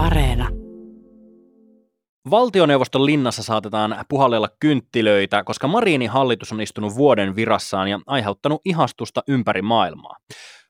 Areena. Valtioneuvoston linnassa saatetaan puhallella kynttilöitä, koska Marinin hallitus on istunut vuoden virassaan ja aiheuttanut ihastusta ympäri maailmaa.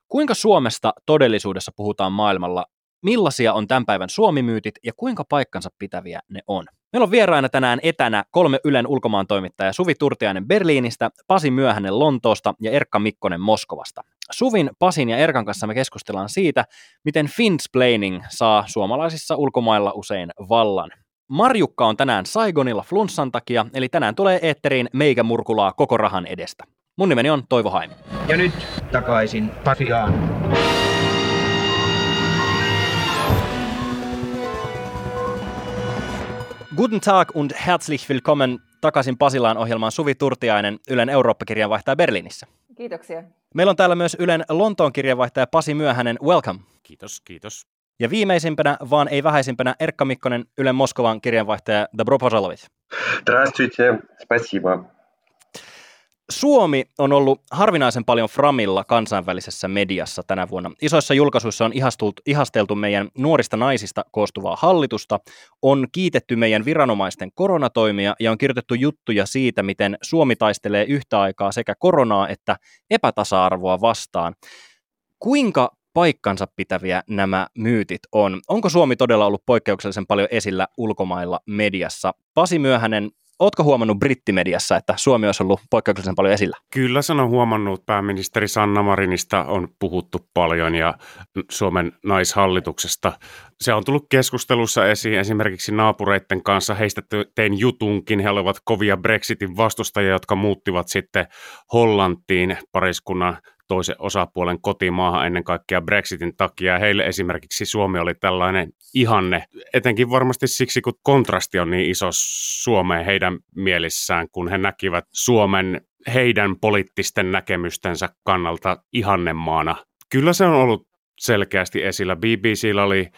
Kuinka Suomesta todellisuudessa puhutaan maailmalla? Millaisia on tämän päivän Suomi-myytit ja kuinka paikkansa pitäviä ne on? Meillä on vieraina tänään etänä kolme Ylen ulkomaan toimittajaa Suvi Turtiainen Berliinistä, Pasi Myöhänen Lontoosta ja Erkka Mikkonen Moskovasta. Suvin, Pasin ja Erkan kanssa me keskustellaan siitä, miten finsplaining saa suomalaisissa ulkomailla usein vallan. Marjukka on tänään Saigonilla flunssan takia, eli tänään tulee eetteriin meikä murkulaa koko rahan edestä. Mun nimeni on Toivo Haim. Ja nyt takaisin Pasiaan. Guten Tag und herzlich willkommen takaisin Pasilaan ohjelmaan Suvi Turtiainen, Ylen Eurooppa-kirjanvaihtaja Berliinissä. Kiitoksia. Meillä on täällä myös Ylen Lontoon kirjanvaihtaja Pasi Myöhänen. Welcome. Kiitos, kiitos. Ja viimeisimpänä, vaan ei vähäisimpänä, Erkka Mikkonen, Ylen Moskovan kirjanvaihtaja Dobro Požalovit. Здравствуйте, спасибо. Suomi on ollut harvinaisen paljon framilla kansainvälisessä mediassa tänä vuonna. Isoissa julkaisuissa on ihasteltu, meidän nuorista naisista koostuvaa hallitusta, on kiitetty meidän viranomaisten koronatoimia ja on kirjoitettu juttuja siitä, miten Suomi taistelee yhtä aikaa sekä koronaa että epätasa-arvoa vastaan. Kuinka paikkansa pitäviä nämä myytit on? Onko Suomi todella ollut poikkeuksellisen paljon esillä ulkomailla mediassa? Pasi Myöhänen, Oletko huomannut brittimediassa, että Suomi olisi ollut poikkeuksellisen paljon esillä? Kyllä sen on huomannut. Pääministeri Sanna Marinista on puhuttu paljon ja Suomen naishallituksesta. Se on tullut keskustelussa esiin esimerkiksi naapureiden kanssa. Heistä tein jutunkin. He olivat kovia Brexitin vastustajia, jotka muuttivat sitten Hollantiin pariskunnan toisen osapuolen kotimaahan ennen kaikkea Brexitin takia. Heille esimerkiksi Suomi oli tällainen ihanne, etenkin varmasti siksi, kun kontrasti on niin iso Suomeen heidän mielissään, kun he näkivät Suomen heidän poliittisten näkemystensä kannalta ihannemaana. Kyllä se on ollut selkeästi esillä. BBCllä oli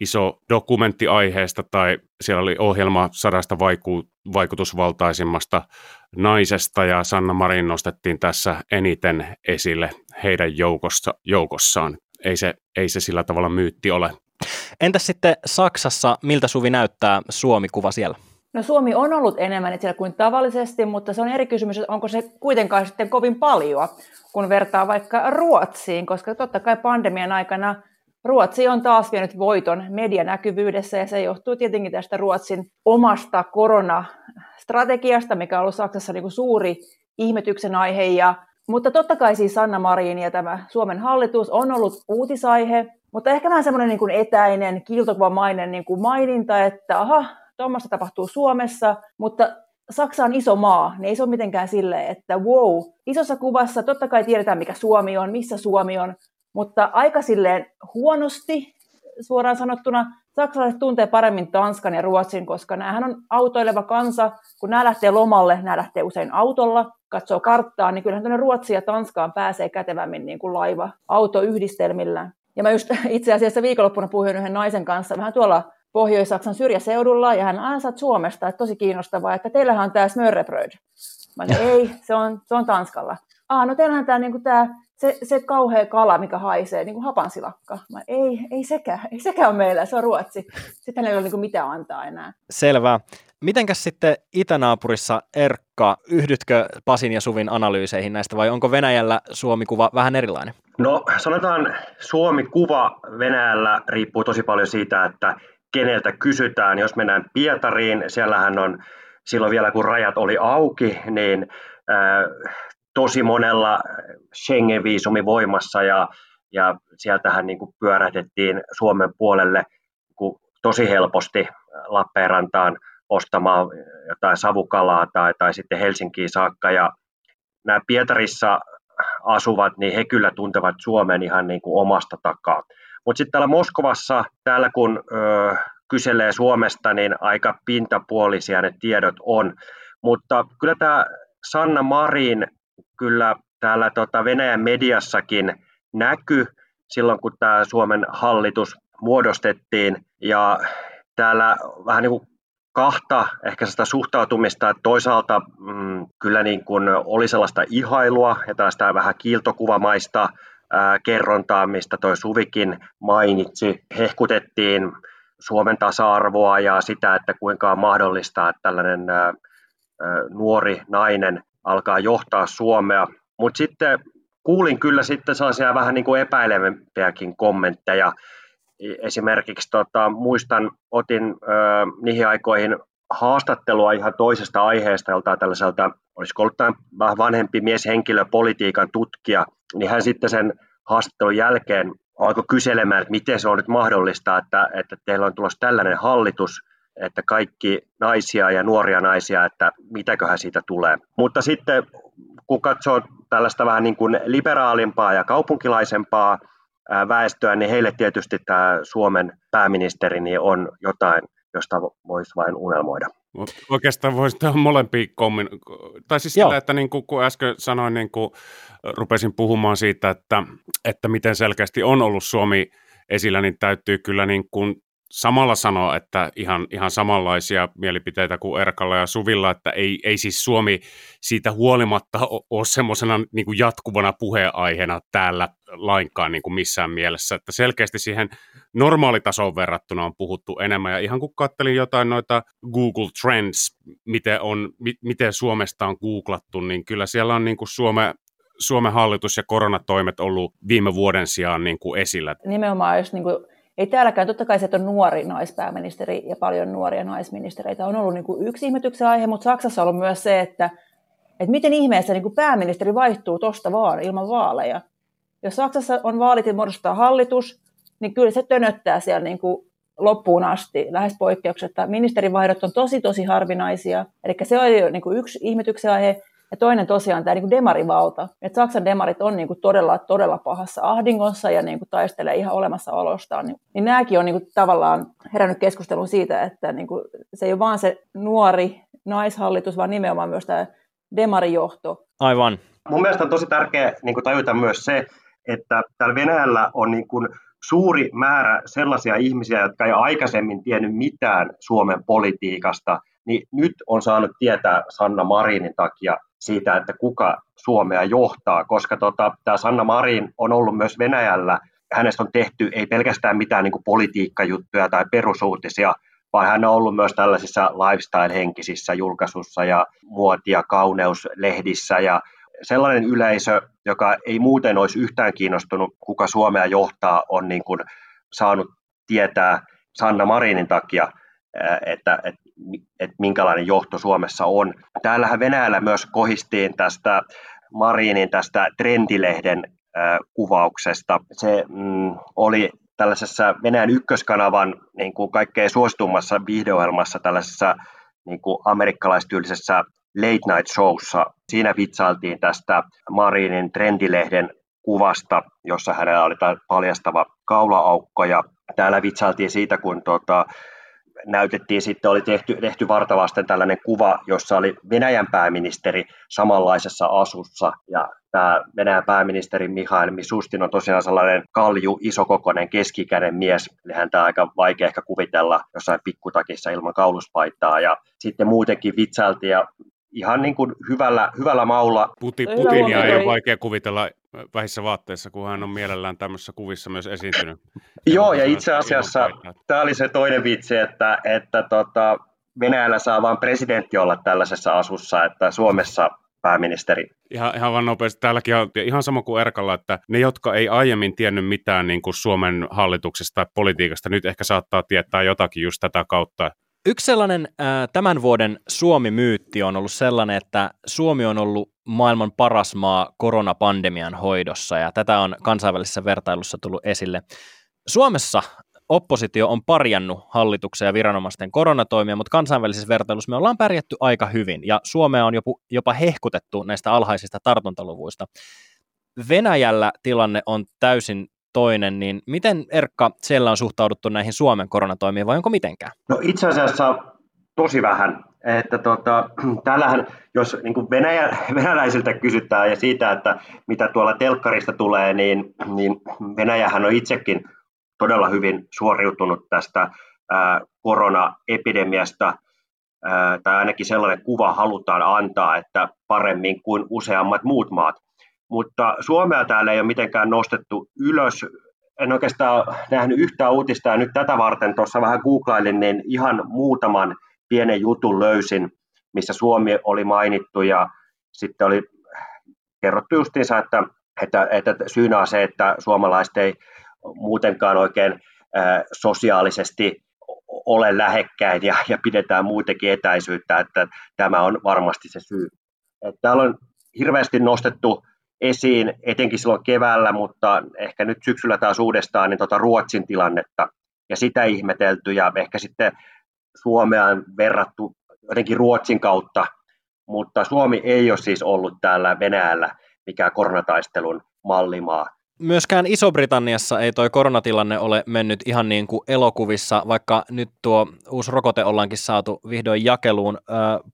iso dokumentti aiheesta tai siellä oli ohjelma sadasta vaiku- vaikutusvaltaisimmasta naisesta ja Sanna Marin nostettiin tässä eniten esille heidän joukossa, joukossaan. Ei se, ei se sillä tavalla myytti ole. Entäs sitten Saksassa, miltä Suvi näyttää Suomi-kuva siellä? No Suomi on ollut enemmän siellä kuin tavallisesti, mutta se on eri kysymys, että onko se kuitenkaan sitten kovin paljon, kun vertaa vaikka Ruotsiin, koska totta kai pandemian aikana Ruotsi on taas vienyt voiton medianäkyvyydessä ja se johtuu tietenkin tästä Ruotsin omasta koronastrategiasta, mikä on ollut Saksassa niin kuin suuri ihmetyksen aihe. Ja, mutta totta kai siis Sanna Marin ja tämä Suomen hallitus on ollut uutisaihe, mutta ehkä vähän semmoinen niin kuin etäinen, kiiltokuvamainen niin kuin maininta, että aha, tuommoista tapahtuu Suomessa, mutta Saksa on iso maa, niin ei se ole mitenkään silleen, että wow, isossa kuvassa totta kai tiedetään, mikä Suomi on, missä Suomi on, mutta aika silleen huonosti suoraan sanottuna. Saksalaiset tuntee paremmin Tanskan ja Ruotsin, koska näähän on autoileva kansa. Kun nämä lähtee lomalle, nämä lähtee usein autolla, katsoo karttaa, niin kyllähän tuonne Ruotsiin ja Tanskaan pääsee kätevämmin niin kuin laiva autoyhdistelmillä. Ja mä just itse asiassa viikonloppuna puhuin yhden naisen kanssa vähän tuolla Pohjois-Saksan syrjäseudulla, ja hän ansat Suomesta, että tosi kiinnostavaa, että teillähän on tämä smörrebröd. Mä olin, ei, se on, se on Tanskalla. Ah, no teillähän tämä, niin tämä se, se kauhea kala, mikä haisee, niin kuin hapansilakka. Mä, ei, ei sekään, ei sekään ole meillä, se on Ruotsi. Sitten hänellä ei ole niin kuin mitään antaa enää. Selvä. Mitenkäs sitten itänaapurissa, Erkka, yhdytkö Pasin ja Suvin analyyseihin näistä vai onko Venäjällä Suomi-kuva vähän erilainen? No sanotaan Suomi-kuva Venäjällä riippuu tosi paljon siitä, että keneltä kysytään. Jos mennään Pietariin, siellähän on silloin vielä kun rajat oli auki, niin tosi monella Schengen-viisumi voimassa ja, ja sieltähän niin kuin pyörätettiin Suomen puolelle niin tosi helposti Lappeenrantaan ostamaan jotain savukalaa tai, tai sitten Helsinkiin saakka. Ja nämä Pietarissa asuvat, niin he kyllä tuntevat Suomen ihan niin kuin omasta takaa. Mutta sitten täällä Moskovassa, täällä kun ö, kyselee Suomesta, niin aika pintapuolisia ne tiedot on. Mutta kyllä tämä Sanna Marin kyllä täällä tota Venäjän mediassakin näky silloin, kun tämä Suomen hallitus muodostettiin. Ja täällä vähän niin kuin kahta ehkä sitä suhtautumista, että toisaalta mm, kyllä niin kuin oli sellaista ihailua ja tällaista vähän kiiltokuvamaista ää, kerrontaa, mistä toi Suvikin mainitsi. Hehkutettiin Suomen tasa-arvoa ja sitä, että kuinka on mahdollista, että tällainen nuori nainen alkaa johtaa Suomea. Mutta sitten kuulin kyllä sitten sellaisia vähän niin kuin epäilevämpiäkin kommentteja. Esimerkiksi tota, muistan, otin ö, niihin aikoihin haastattelua ihan toisesta aiheesta, joltain tällaiselta, olisiko ollut vähän vanhempi mies henkilöpolitiikan tutkija, niin hän sitten sen haastattelun jälkeen alkoi kyselemään, että miten se on nyt mahdollista, että, että teillä on tulossa tällainen hallitus, että kaikki naisia ja nuoria naisia, että mitäköhän siitä tulee. Mutta sitten kun katsoo tällaista vähän niin kuin liberaalimpaa ja kaupunkilaisempaa väestöä, niin heille tietysti tämä Suomen pääministeri niin on jotain, josta voisi vain unelmoida. Mut oikeastaan voisi tehdä molempia kommin... Tai siis sitä, että niin kuin, kun äsken sanoin, niin kuin rupesin puhumaan siitä, että, että miten selkeästi on ollut Suomi esillä, niin täytyy kyllä niin kuin samalla sanoa, että ihan, ihan samanlaisia mielipiteitä kuin Erkalla ja Suvilla, että ei, ei siis Suomi siitä huolimatta ole semmoisena niin jatkuvana puheenaiheena täällä lainkaan niin kuin missään mielessä, että selkeästi siihen normaalitasoon verrattuna on puhuttu enemmän, ja ihan kun kattelin jotain noita Google Trends, miten, on, mi, miten Suomesta on googlattu, niin kyllä siellä on niin kuin Suome, Suomen hallitus ja koronatoimet ollut viime vuoden sijaan niin kuin esillä. Nimenomaan jos niin kuin ei täälläkään, totta kai se on nuori naispääministeri ja paljon nuoria naisministereitä on ollut niin kuin yksi ihmetyksen aihe, mutta Saksassa on ollut myös se, että, että miten ihmeessä niin kuin pääministeri vaihtuu tuosta vaan ilman vaaleja. Jos Saksassa on vaalit ja muodostaa hallitus, niin kyllä se tönöttää siellä niin kuin loppuun asti, lähes poikkeuksetta. Ministerivaihdot on tosi, tosi harvinaisia. Eli se on jo niin kuin yksi ihmetyksen aihe. Ja toinen tosiaan tämä niin kuin demarivalta. Että Saksan demarit on niin kuin todella, todella pahassa ahdingossa ja niin kuin taistelee ihan olemassaolostaan. Niin, niin nämäkin on niin kuin tavallaan herännyt keskustelun siitä, että niin kuin se ei ole vaan se nuori naishallitus, vaan nimenomaan myös tämä demarijohto. Aivan. Mun mielestä on tosi tärkeää niin kuin tajuta myös se, että täällä Venäjällä on niin kuin suuri määrä sellaisia ihmisiä, jotka ei aikaisemmin tiennyt mitään Suomen politiikasta, niin nyt on saanut tietää Sanna Marinin takia siitä, että kuka Suomea johtaa, koska tota, tämä Sanna Marin on ollut myös Venäjällä, hänestä on tehty ei pelkästään mitään niin kuin politiikkajuttuja tai perusuutisia, vaan hän on ollut myös tällaisissa lifestyle-henkisissä julkaisussa ja muoti- ja kauneuslehdissä. Ja sellainen yleisö, joka ei muuten olisi yhtään kiinnostunut, kuka Suomea johtaa, on niin kuin saanut tietää Sanna Marinin takia, että, että, että minkälainen johto Suomessa on. Täällähän Venäjällä myös kohistiin tästä Marinin tästä trendilehden kuvauksesta. Se mm, oli tällaisessa Venäjän ykköskanavan niin kuin kaikkein suositummassa videoelmassa tällaisessa niin kuin amerikkalaistyylisessä late night showssa. Siinä vitsailtiin tästä Marinin trendilehden kuvasta, jossa hänellä oli paljastava kaulaaukko ja täällä vitsailtiin siitä, kun tota, näytettiin sitten, oli tehty, tehty vartavasten tällainen kuva, jossa oli Venäjän pääministeri samanlaisessa asussa. Ja tämä Venäjän pääministeri Mihail Misustin on tosiaan sellainen kalju, isokokoinen, keskikäinen mies, eli häntä on aika vaikea ehkä kuvitella jossain pikkutakissa ilman kauluspaitaa. Ja sitten muutenkin vitsailtiin ja ihan niin kuin hyvällä, hyvällä maulla. Puti, Putinia ei ole vaikea kuvitella vähissä vaatteissa, kun hän on mielellään tämmöisissä kuvissa myös esiintynyt. Joo, ja itse asiassa tämä oli se toinen vitsi, että, että tota, Venäjällä saa vain presidentti olla tällaisessa asussa, että Suomessa pääministeri. Ihan, ihan vaan nopeasti. Täälläkin on ihan sama kuin Erkalla, että ne, jotka ei aiemmin tiennyt mitään niin kuin Suomen hallituksesta tai politiikasta, nyt ehkä saattaa tietää jotakin just tätä kautta. Yksi sellainen äh, tämän vuoden Suomi-myytti on ollut sellainen, että Suomi on ollut maailman paras maa koronapandemian hoidossa, ja tätä on kansainvälisessä vertailussa tullut esille. Suomessa oppositio on parjannut hallituksen ja viranomaisten koronatoimia, mutta kansainvälisessä vertailussa me ollaan pärjätty aika hyvin, ja Suomea on jopa, jopa hehkutettu näistä alhaisista tartuntaluvuista. Venäjällä tilanne on täysin toinen, niin miten Erkka siellä on suhtauduttu näihin Suomen koronatoimiin vai onko mitenkään? No itse asiassa tosi vähän. Että tota, täällähän, jos niin kuin Venäjä, venäläisiltä kysytään ja siitä, että mitä tuolla telkkarista tulee, niin, niin Venäjähän on itsekin todella hyvin suoriutunut tästä ää, koronaepidemiasta, ää, tai ainakin sellainen kuva halutaan antaa, että paremmin kuin useammat muut maat. Mutta Suomea täällä ei ole mitenkään nostettu ylös en oikeastaan nähnyt yhtään uutista ja nyt tätä varten tuossa vähän googlailin, niin ihan muutaman pienen jutun löysin, missä Suomi oli mainittu ja sitten oli kerrottu justiinsa, että, että, että syynä on se, että suomalaiset ei muutenkaan oikein sosiaalisesti ole lähekkäin ja, ja pidetään muutenkin etäisyyttä, että tämä on varmasti se syy. Että täällä on hirveästi nostettu esiin, etenkin silloin keväällä, mutta ehkä nyt syksyllä taas uudestaan, niin tota Ruotsin tilannetta ja sitä ihmetelty ja ehkä sitten Suomeaan verrattu jotenkin Ruotsin kautta, mutta Suomi ei ole siis ollut täällä Venäjällä mikään koronataistelun mallimaa. Myöskään Iso-Britanniassa ei toi koronatilanne ole mennyt ihan niin kuin elokuvissa, vaikka nyt tuo uusi rokote ollaankin saatu vihdoin jakeluun.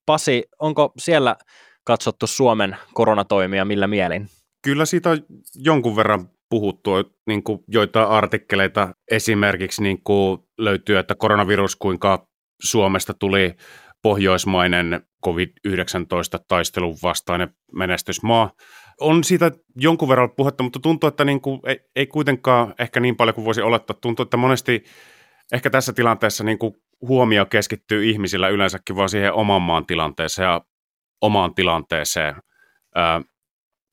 Pasi, onko siellä katsottu Suomen koronatoimia millä mielin? Kyllä siitä on jonkun verran puhuttu, niin kuin joitain artikkeleita esimerkiksi niin kuin löytyy, että koronavirus kuinka Suomesta tuli pohjoismainen COVID-19 taistelun vastainen menestysmaa. On siitä jonkun verran puhetta, mutta tuntuu, että niin kuin ei, ei kuitenkaan ehkä niin paljon kuin voisi olettaa. Tuntuu, että monesti ehkä tässä tilanteessa niin kuin huomio keskittyy ihmisillä yleensäkin vaan siihen oman maan tilanteeseen ja omaan tilanteeseen ää,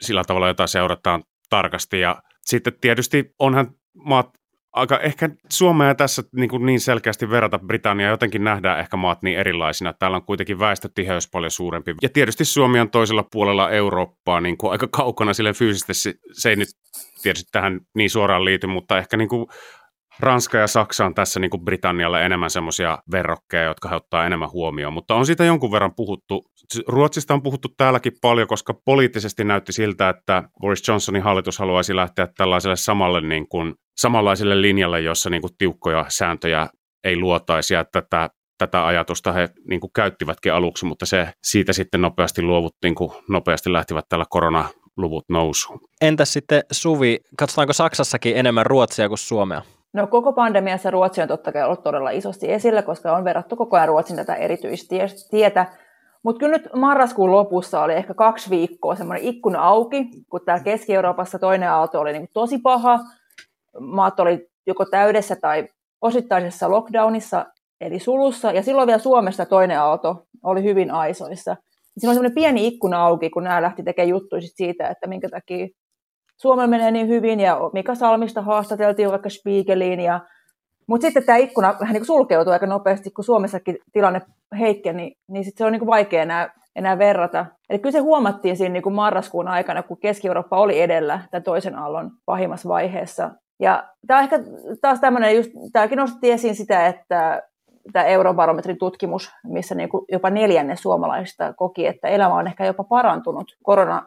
sillä tavalla, jota seurataan tarkasti. Ja sitten tietysti onhan maat aika ehkä Suomea tässä niin, kuin niin selkeästi verrata Britannia, jotenkin nähdään ehkä maat niin erilaisina. Täällä on kuitenkin väestötiheys paljon suurempi. Ja tietysti Suomi on toisella puolella Eurooppaa niin kuin aika kaukana sille fyysisesti. Se ei nyt tietysti tähän niin suoraan liity, mutta ehkä niin kuin Ranska ja Saksa on tässä niin kuin Britannialle enemmän semmoisia verrokkeja, jotka he ottaa enemmän huomioon, mutta on siitä jonkun verran puhuttu. Ruotsista on puhuttu täälläkin paljon, koska poliittisesti näytti siltä, että Boris Johnsonin hallitus haluaisi lähteä tällaiselle samalle niin kuin, samanlaiselle linjalle, jossa niin kuin tiukkoja sääntöjä ei luotaisi, ja tätä, tätä ajatusta he niin kuin käyttivätkin aluksi, mutta se siitä sitten nopeasti luovuttiin, kun nopeasti lähtivät tällä korona luvut nousuun. Entäs sitten Suvi, katsotaanko Saksassakin enemmän Ruotsia kuin Suomea? No koko pandemiassa Ruotsi on totta kai ollut todella isosti esillä, koska on verrattu koko ajan Ruotsin tätä erityistietä. Mutta kyllä nyt marraskuun lopussa oli ehkä kaksi viikkoa semmoinen ikkuna auki, kun täällä Keski-Euroopassa toinen aalto oli niin tosi paha. Maat oli joko täydessä tai osittaisessa lockdownissa, eli sulussa, ja silloin vielä Suomessa toinen aalto oli hyvin aisoissa. Siinä oli semmoinen pieni ikkuna auki, kun nämä lähti tekemään juttuja siitä, että minkä takia Suomella menee niin hyvin ja Mika Salmista haastateltiin vaikka Spiegeliin. Ja, mutta sitten tämä ikkuna vähän niin sulkeutui aika nopeasti, kun Suomessakin tilanne heikkeni, niin, niin sitten se on niin kuin vaikea enää, enää verrata. Eli kyllä se huomattiin siinä niin kuin marraskuun aikana, kun Keski-Eurooppa oli edellä tämän toisen aallon pahimmassa vaiheessa. Ja tämä on ehkä taas tämmöinen, just, tämäkin nosti esiin sitä, että tämä eurobarometrin tutkimus, missä niin jopa neljänne suomalaisista koki, että elämä on ehkä jopa parantunut korona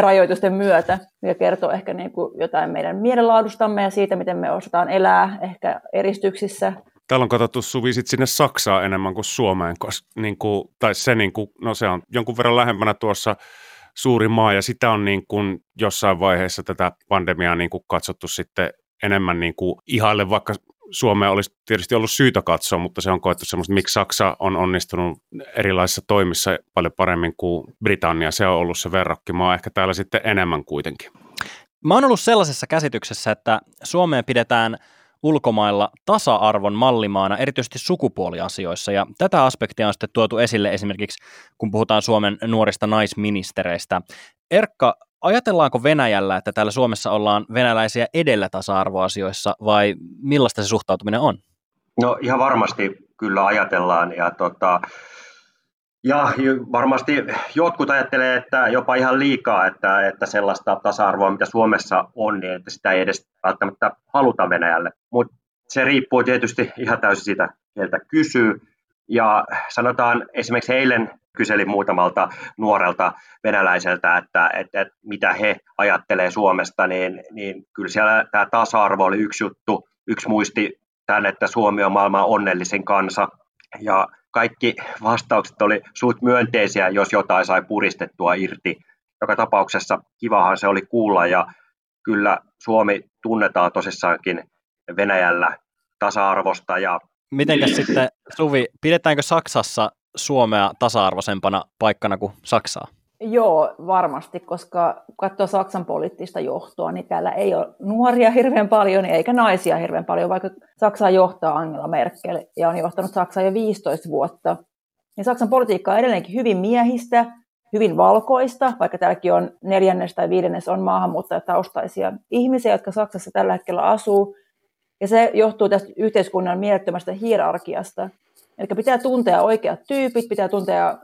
rajoitusten myötä, mikä kertoo ehkä niin kuin jotain meidän mielenlaadustamme ja siitä, miten me osataan elää ehkä eristyksissä. Täällä on katsottu Suvi sit sinne Saksaa enemmän kuin Suomeen, koska, niin kuin, tai se, niin kuin, no se on jonkun verran lähempänä tuossa suuri maa, ja sitä on niin kuin jossain vaiheessa tätä pandemiaa niin kuin katsottu sitten enemmän niin kuin ihaille vaikka Suomea olisi tietysti ollut syytä katsoa, mutta se on koettu semmoista, miksi Saksa on onnistunut erilaisissa toimissa paljon paremmin kuin Britannia. Se on ollut se verrokkimaa, ehkä täällä sitten enemmän kuitenkin. Mä oon ollut sellaisessa käsityksessä, että Suomeen pidetään ulkomailla tasa-arvon mallimaana, erityisesti sukupuoliasioissa, ja tätä aspektia on sitten tuotu esille esimerkiksi, kun puhutaan Suomen nuorista naisministereistä. Erkka, Ajatellaanko Venäjällä, että täällä Suomessa ollaan venäläisiä edellä tasa-arvoasioissa vai millaista se suhtautuminen on? No ihan varmasti kyllä ajatellaan ja, tota, ja varmasti jotkut ajattelee, että jopa ihan liikaa, että, että sellaista tasa-arvoa, mitä Suomessa on, niin että sitä ei edes välttämättä haluta Venäjälle. Mutta se riippuu tietysti ihan täysin siitä, keltä kysyy. Ja sanotaan esimerkiksi eilen kyselin muutamalta nuorelta venäläiseltä, että, että, että mitä he ajattelee Suomesta, niin, niin kyllä siellä tämä tasa-arvo oli yksi juttu. Yksi muisti tämän, että Suomi on maailman onnellisin kansa. Ja kaikki vastaukset oli suut myönteisiä, jos jotain sai puristettua irti. Joka tapauksessa kivahan se oli kuulla ja kyllä Suomi tunnetaan tosissaankin Venäjällä tasa-arvosta. Ja... Mitenkäs sitten Suvi, pidetäänkö Saksassa Suomea tasa-arvoisempana paikkana kuin Saksaa? Joo, varmasti, koska katsoo Saksan poliittista johtoa, niin täällä ei ole nuoria hirveän paljon eikä naisia hirveän paljon, vaikka Saksaa johtaa Angela Merkel ja on johtanut Saksaa jo 15 vuotta. Niin Saksan politiikka on edelleenkin hyvin miehistä, hyvin valkoista, vaikka täälläkin on neljännes tai viidennes on maahanmuuttajataustaisia ihmisiä, jotka Saksassa tällä hetkellä asuu. Ja se johtuu tästä yhteiskunnan mielettömästä hierarkiasta. Eli pitää tuntea oikeat tyypit, pitää tuntea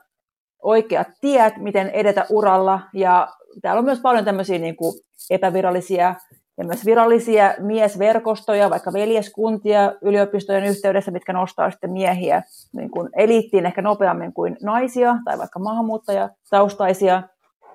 oikeat tiet, miten edetä uralla. Ja täällä on myös paljon tämmöisiä niin kuin epävirallisia ja myös virallisia miesverkostoja, vaikka veljeskuntia yliopistojen yhteydessä, mitkä nostaa sitten miehiä niin kuin eliittiin ehkä nopeammin kuin naisia tai vaikka maahanmuuttajataustaisia.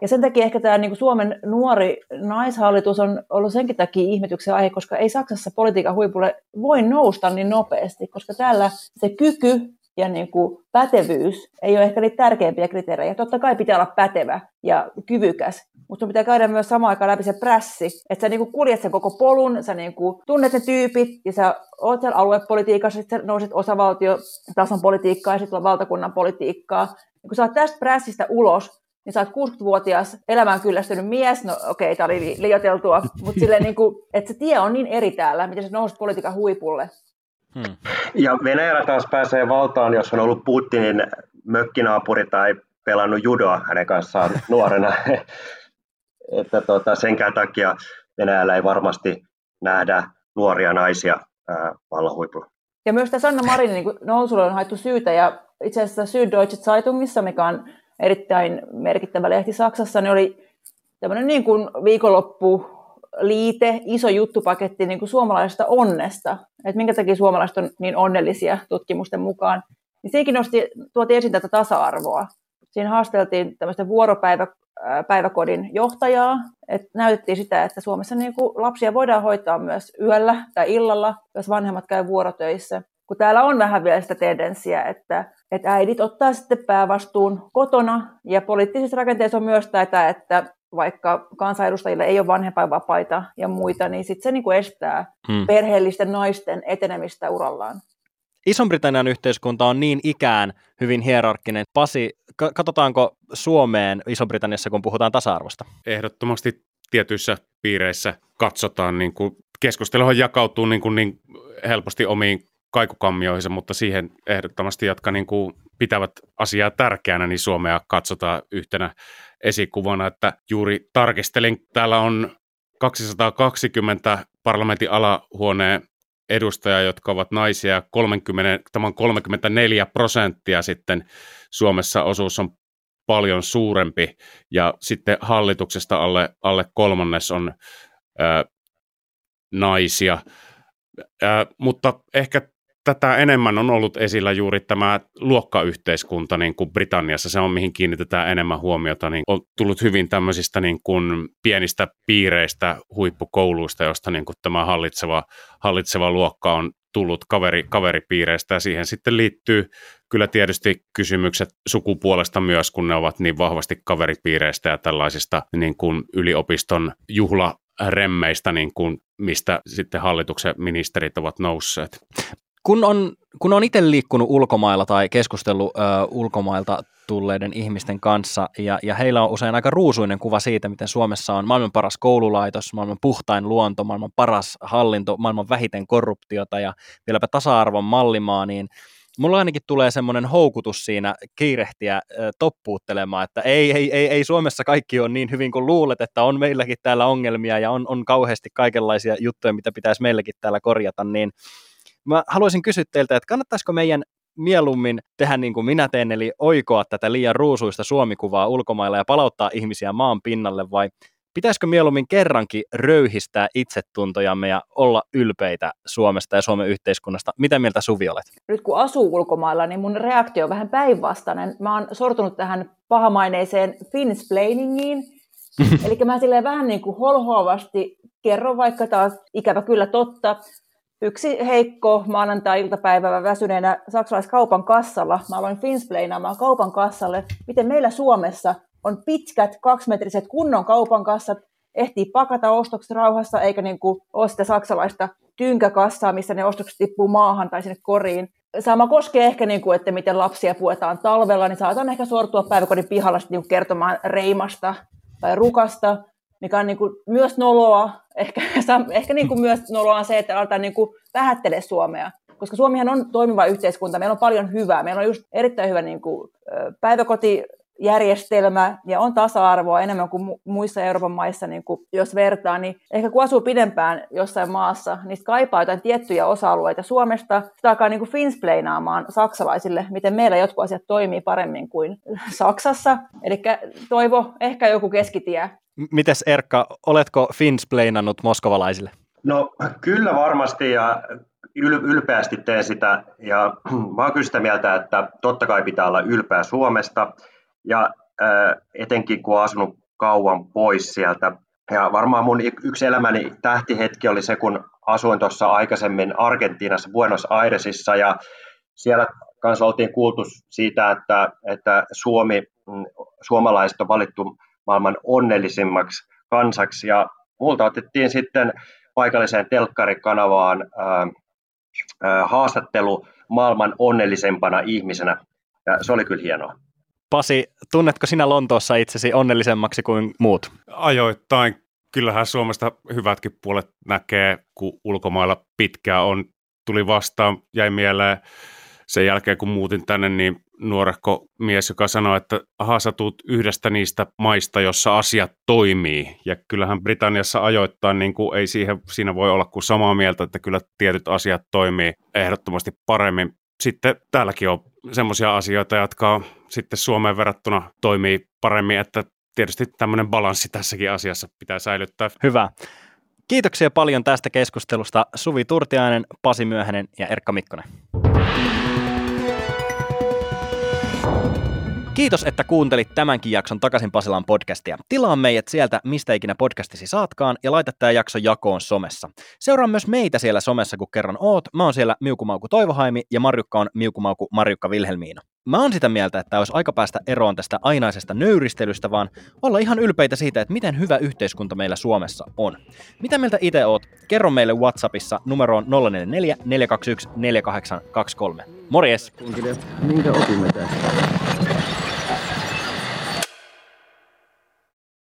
Ja sen takia ehkä tämä niin kuin Suomen nuori naishallitus on ollut senkin takia ihmetyksen aihe, koska ei Saksassa politiikan huipulle voi nousta niin nopeasti, koska täällä se kyky ja niin kuin pätevyys ei ole ehkä niitä tärkeimpiä kriteerejä. Totta kai pitää olla pätevä ja kyvykäs, mutta pitää käydä myös samaan aikaan läpi se prässi, että sä niin kuin kuljet sen koko polun, sä niin kuin tunnet ne tyypit ja sä oot siellä aluepolitiikassa, sitten nouset osavaltiotason politiikkaa ja sitten valtakunnan politiikkaa. Ja kun sä oot tästä prässistä ulos, niin sä oot 60-vuotias elämään kyllästynyt mies, no okei, okay, tämä oli liioteltua, mutta silleen niin kuin, että se tie on niin eri täällä, miten sä nouset politiikan huipulle. Hmm. Ja Venäjällä taas pääsee valtaan, jos on ollut Putinin mökkinaapuri tai pelannut judoa hänen kanssaan nuorena. että tota, senkään takia Venäjällä ei varmasti nähdä nuoria naisia vallan huipulla. Ja myös tässä Sanna Marinin niin nousulle on haettu syytä, ja itse asiassa Süddeutsche Zeitungissa, mikä on erittäin merkittävä lehti Saksassa, niin oli tämmöinen niin kuin viikonloppu liite, iso juttupaketti niin kuin suomalaisesta onnesta, että minkä takia suomalaiset on niin onnellisia tutkimusten mukaan. Niin siinäkin nosti, tuotiin esiin tätä tasa-arvoa. Siinä haasteltiin tämmöistä vuoropäiväkodin johtajaa, että näytettiin sitä, että Suomessa niin kuin lapsia voidaan hoitaa myös yöllä tai illalla, jos vanhemmat käy vuorotöissä. Kun täällä on vähän vielä sitä tendenssiä, että, että äidit ottaa sitten päävastuun kotona, ja poliittisissa rakenteissa on myös tätä, että vaikka kansanedustajille ei ole vanhempainvapaita ja muita, niin sitten se niin kuin estää hmm. perheellisten naisten etenemistä urallaan. Ison-Britannian yhteiskunta on niin ikään hyvin hierarkkinen. Pasi, katsotaanko Suomeen Iso-Britanniassa, kun puhutaan tasa-arvosta? Ehdottomasti tietyissä piireissä katsotaan, niin kuin, keskusteluhan jakautuu niin, kuin niin helposti omiin kaikukammioihinsa, mutta siihen ehdottomasti, jotka niin kuin pitävät asiaa tärkeänä, niin Suomea katsotaan yhtenä esikuvana, että juuri tarkistelin, täällä on 220 parlamentin alahuoneen edustajaa, jotka ovat naisia, 30, tämä on 34 prosenttia sitten Suomessa osuus on paljon suurempi, ja sitten hallituksesta alle, alle kolmannes on ää, naisia. Ää, mutta ehkä tätä enemmän on ollut esillä juuri tämä luokkayhteiskunta niin kuin Britanniassa, se on mihin kiinnitetään enemmän huomiota, niin on tullut hyvin tämmöisistä niin kuin pienistä piireistä, huippukouluista, josta niin kuin tämä hallitseva, hallitseva luokka on tullut kaveri, kaveripiireistä. Ja siihen sitten liittyy kyllä tietysti kysymykset sukupuolesta myös, kun ne ovat niin vahvasti kaveripiireistä ja tällaisista niin kuin yliopiston juhlaremmeistä, niin kuin mistä sitten hallituksen ministerit ovat nousseet kun on, kun on itse liikkunut ulkomailla tai keskustellut ö, ulkomailta tulleiden ihmisten kanssa, ja, ja heillä on usein aika ruusuinen kuva siitä, miten Suomessa on maailman paras koululaitos, maailman puhtain luonto, maailman paras hallinto, maailman vähiten korruptiota ja vieläpä tasa-arvon mallimaa, niin mulla ainakin tulee semmoinen houkutus siinä kiirehtiä äh, toppuuttelemaan, että ei, ei, ei, ei Suomessa kaikki ole niin hyvin kuin luulet, että on meilläkin täällä ongelmia ja on, on kauheasti kaikenlaisia juttuja, mitä pitäisi meillekin täällä korjata, niin Mä haluaisin kysyä teiltä, että kannattaisiko meidän mieluummin tehdä niin kuin minä teen, eli oikoa tätä liian ruusuista suomikuvaa ulkomailla ja palauttaa ihmisiä maan pinnalle, vai pitäisikö mieluummin kerrankin röyhistää itsetuntojamme ja olla ylpeitä Suomesta ja Suomen yhteiskunnasta? Mitä mieltä Suvi olet? Nyt kun asuu ulkomailla, niin mun reaktio on vähän päinvastainen. Mä oon sortunut tähän pahamaineiseen finsplainingiin, Eli mä silleen vähän niin kuin holhoavasti kerron vaikka taas ikävä kyllä totta, yksi heikko maanantai-iltapäivä väsyneenä saksalaiskaupan kassalla. Mä aloin finspleinaamaan kaupan kassalle, miten meillä Suomessa on pitkät kaksimetriset kunnon kaupan kassat, ehtii pakata ostokset rauhassa, eikä niin kuin ole sitä saksalaista tynkäkassaa, missä ne ostokset tippuu maahan tai sinne koriin. sama koskee ehkä, niin kuin, että miten lapsia puetaan talvella, niin saatan ehkä sortua päiväkodin pihalla niin kertomaan reimasta tai rukasta, mikä on niin kuin myös noloa. Ehkä, ehkä niin kuin myös noloa on se, että aletaan niin kuin vähättele Suomea. Koska Suomihan on toimiva yhteiskunta, meillä on paljon hyvää. Meillä on just erittäin hyvä niin kuin, päiväkoti järjestelmä ja on tasa-arvoa enemmän kuin muissa Euroopan maissa, niin kuin jos vertaa, niin ehkä kun asuu pidempään jossain maassa, niin kaipaa jotain tiettyjä osa-alueita Suomesta, sitä alkaa niin kuin finspleinaamaan saksalaisille, miten meillä jotkut asiat toimii paremmin kuin Saksassa. Eli toivo ehkä joku keskitie. Mites Erkka, oletko finspleinannut moskovalaisille? No kyllä varmasti ja ylpeästi teen sitä ja mä oon kyllä sitä mieltä, että totta kai pitää olla ylpeä Suomesta ja etenkin kun olen asunut kauan pois sieltä. Ja varmaan mun yksi elämäni tähtihetki oli se, kun asuin tuossa aikaisemmin Argentiinassa, Buenos Airesissa, ja siellä kanssa oltiin kuultu siitä, että, että Suomi, mm, suomalaiset on valittu maailman onnellisimmaksi kansaksi, ja multa otettiin sitten paikalliseen telkkarikanavaan ää, ää, haastattelu maailman onnellisempana ihmisenä, ja se oli kyllä hienoa. Pasi, tunnetko sinä Lontoossa itsesi onnellisemmaksi kuin muut? Ajoittain. Kyllähän Suomesta hyvätkin puolet näkee, kun ulkomailla pitkään on. Tuli vastaan, jäi mieleen sen jälkeen, kun muutin tänne, niin nuorekko mies, joka sanoi, että aha, sä tuut yhdestä niistä maista, jossa asiat toimii. Ja kyllähän Britanniassa ajoittain niin kuin ei siihen, siinä voi olla kuin samaa mieltä, että kyllä tietyt asiat toimii ehdottomasti paremmin. Sitten täälläkin on semmoisia asioita, jotka sitten Suomeen verrattuna toimii paremmin, että tietysti tämmöinen balanssi tässäkin asiassa pitää säilyttää. Hyvä. Kiitoksia paljon tästä keskustelusta Suvi Turtiainen, Pasi Myöhänen ja Erkka Mikkonen. Kiitos, että kuuntelit tämänkin jakson Takaisin Pasilaan podcastia. Tilaa meidät sieltä, mistä ikinä podcastisi saatkaan, ja laita tämä jakso jakoon somessa. Seuraa myös meitä siellä somessa, kun kerran oot. Mä oon siellä Miukumauku Toivohaimi, ja Marjukka on Miukumauku Marjukka Vilhelmiina. Mä oon sitä mieltä, että olisi aika päästä eroon tästä ainaisesta nöyristelystä, vaan olla ihan ylpeitä siitä, että miten hyvä yhteiskunta meillä Suomessa on. Mitä mieltä itse oot? Kerro meille Whatsappissa numeroon 044 421 4823. Morjes! Minkä opimme tästä?